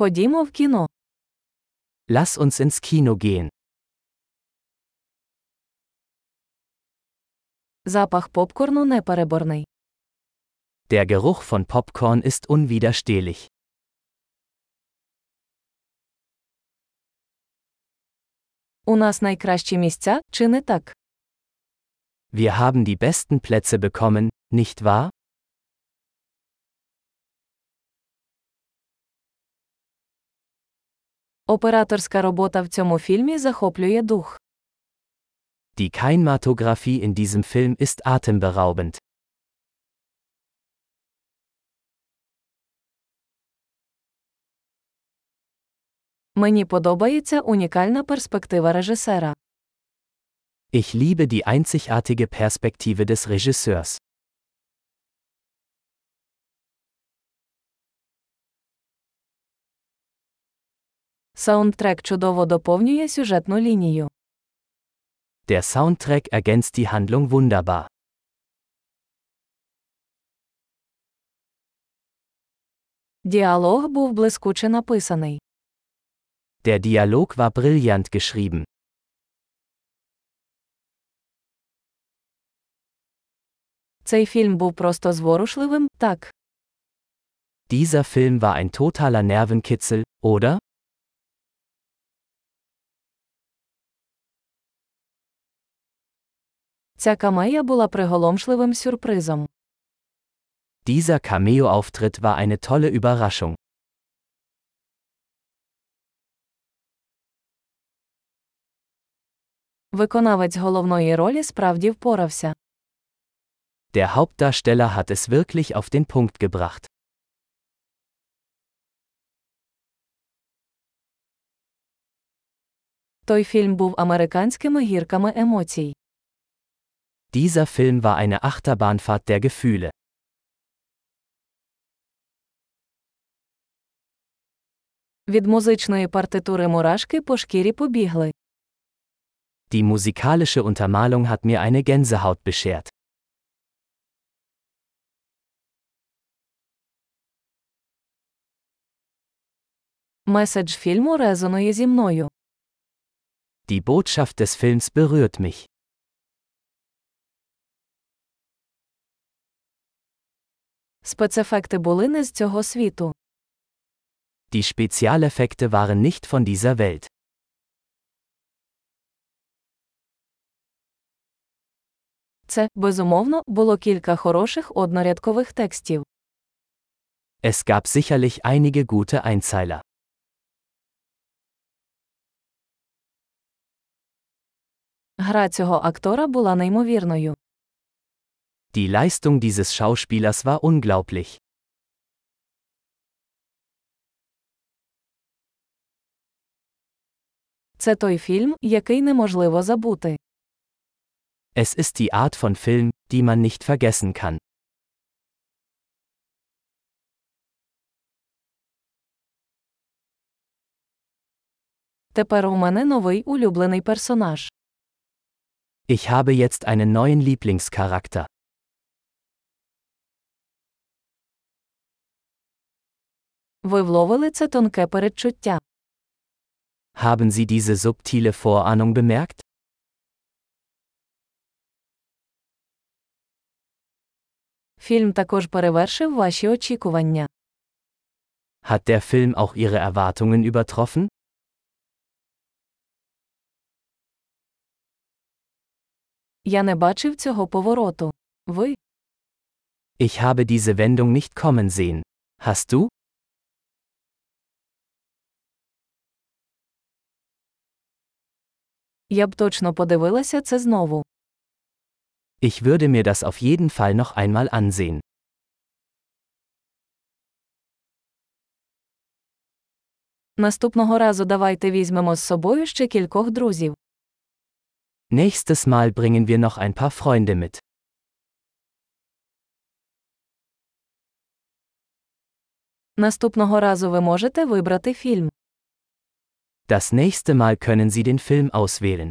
Ходімо в кіно. Lass uns ins Kino gehen. Запах попкорну непереборний. Der Geruch von Popcorn ist unwiderstehlich. У нас найкращі місця, чи не так? Wir haben die besten Plätze bekommen, nicht wahr? Операторська робота в цьому фільмі захоплює дух. Die Kinematographie in diesem Film ist atemberaubend. Мені подобається унікальна перспектива режисера. Ich liebe die einzigartige Perspektive des Regisseurs. Саундтрек чудово доповнює сюжетну лінію. Der Soundtrack ergänzt die Handlung wunderbar. Діалог був блискуче написаний. Der Dialog war brillant geschrieben. Цей фільм був просто зворушливим, так. Dieser Film war ein totaler Nervenkitzel, oder? Ця камея була приголомшливим сюрпризом. Dieser Cameo-Auftritt war eine tolle Überraschung. Виконавець головної ролі справді впорався. Der Hauptdarsteller hat es wirklich auf den Punkt gebracht. Той фільм був американськими гірками емоцій. Dieser Film war eine Achterbahnfahrt der Gefühle. Від музичної партитури мурашки по шкірі побігли. Die musikalische Untermalung hat mir eine Gänsehaut beschert. Меседж фільму резонує зі мною. Die Botschaft des Films berührt mich. Спецефекти були не з цього світу. Die Spezialeffekte waren nicht von dieser Welt. Це, безумовно, було кілька хороших однорядкових текстів. Es gab sicherlich einige gute Einzeiler. Гра цього актора була неймовірною. Die Leistung dieses Schauspielers war unglaublich. Це той фільм, який неможливо забути. Es ist die Art von Film, die man nicht vergessen kann. Тепер у мене новий улюблений персонаж. Ich habe jetzt einen neuen Lieblingscharakter. Ви вловили це тонке передчуття. Haben Sie diese subtile Vorahnung bemerkt? Фільм також перевершив ваші очікування. Hat der Film auch Ihre Erwartungen übertroffen? Я не бачив цього повороту. Ви? Ich habe diese Wendung nicht kommen sehen. Hast du? Я б точно подивилася це знову. Ich würde mir das auf jeden Fall noch einmal ansehen. Наступного разу давайте візьмемо з собою ще кількох друзів. Nächstes Mal bringen wir noch ein paar Freunde mit. Наступного разу ви можете вибрати фільм. Das nächste Mal können Sie den Film auswählen.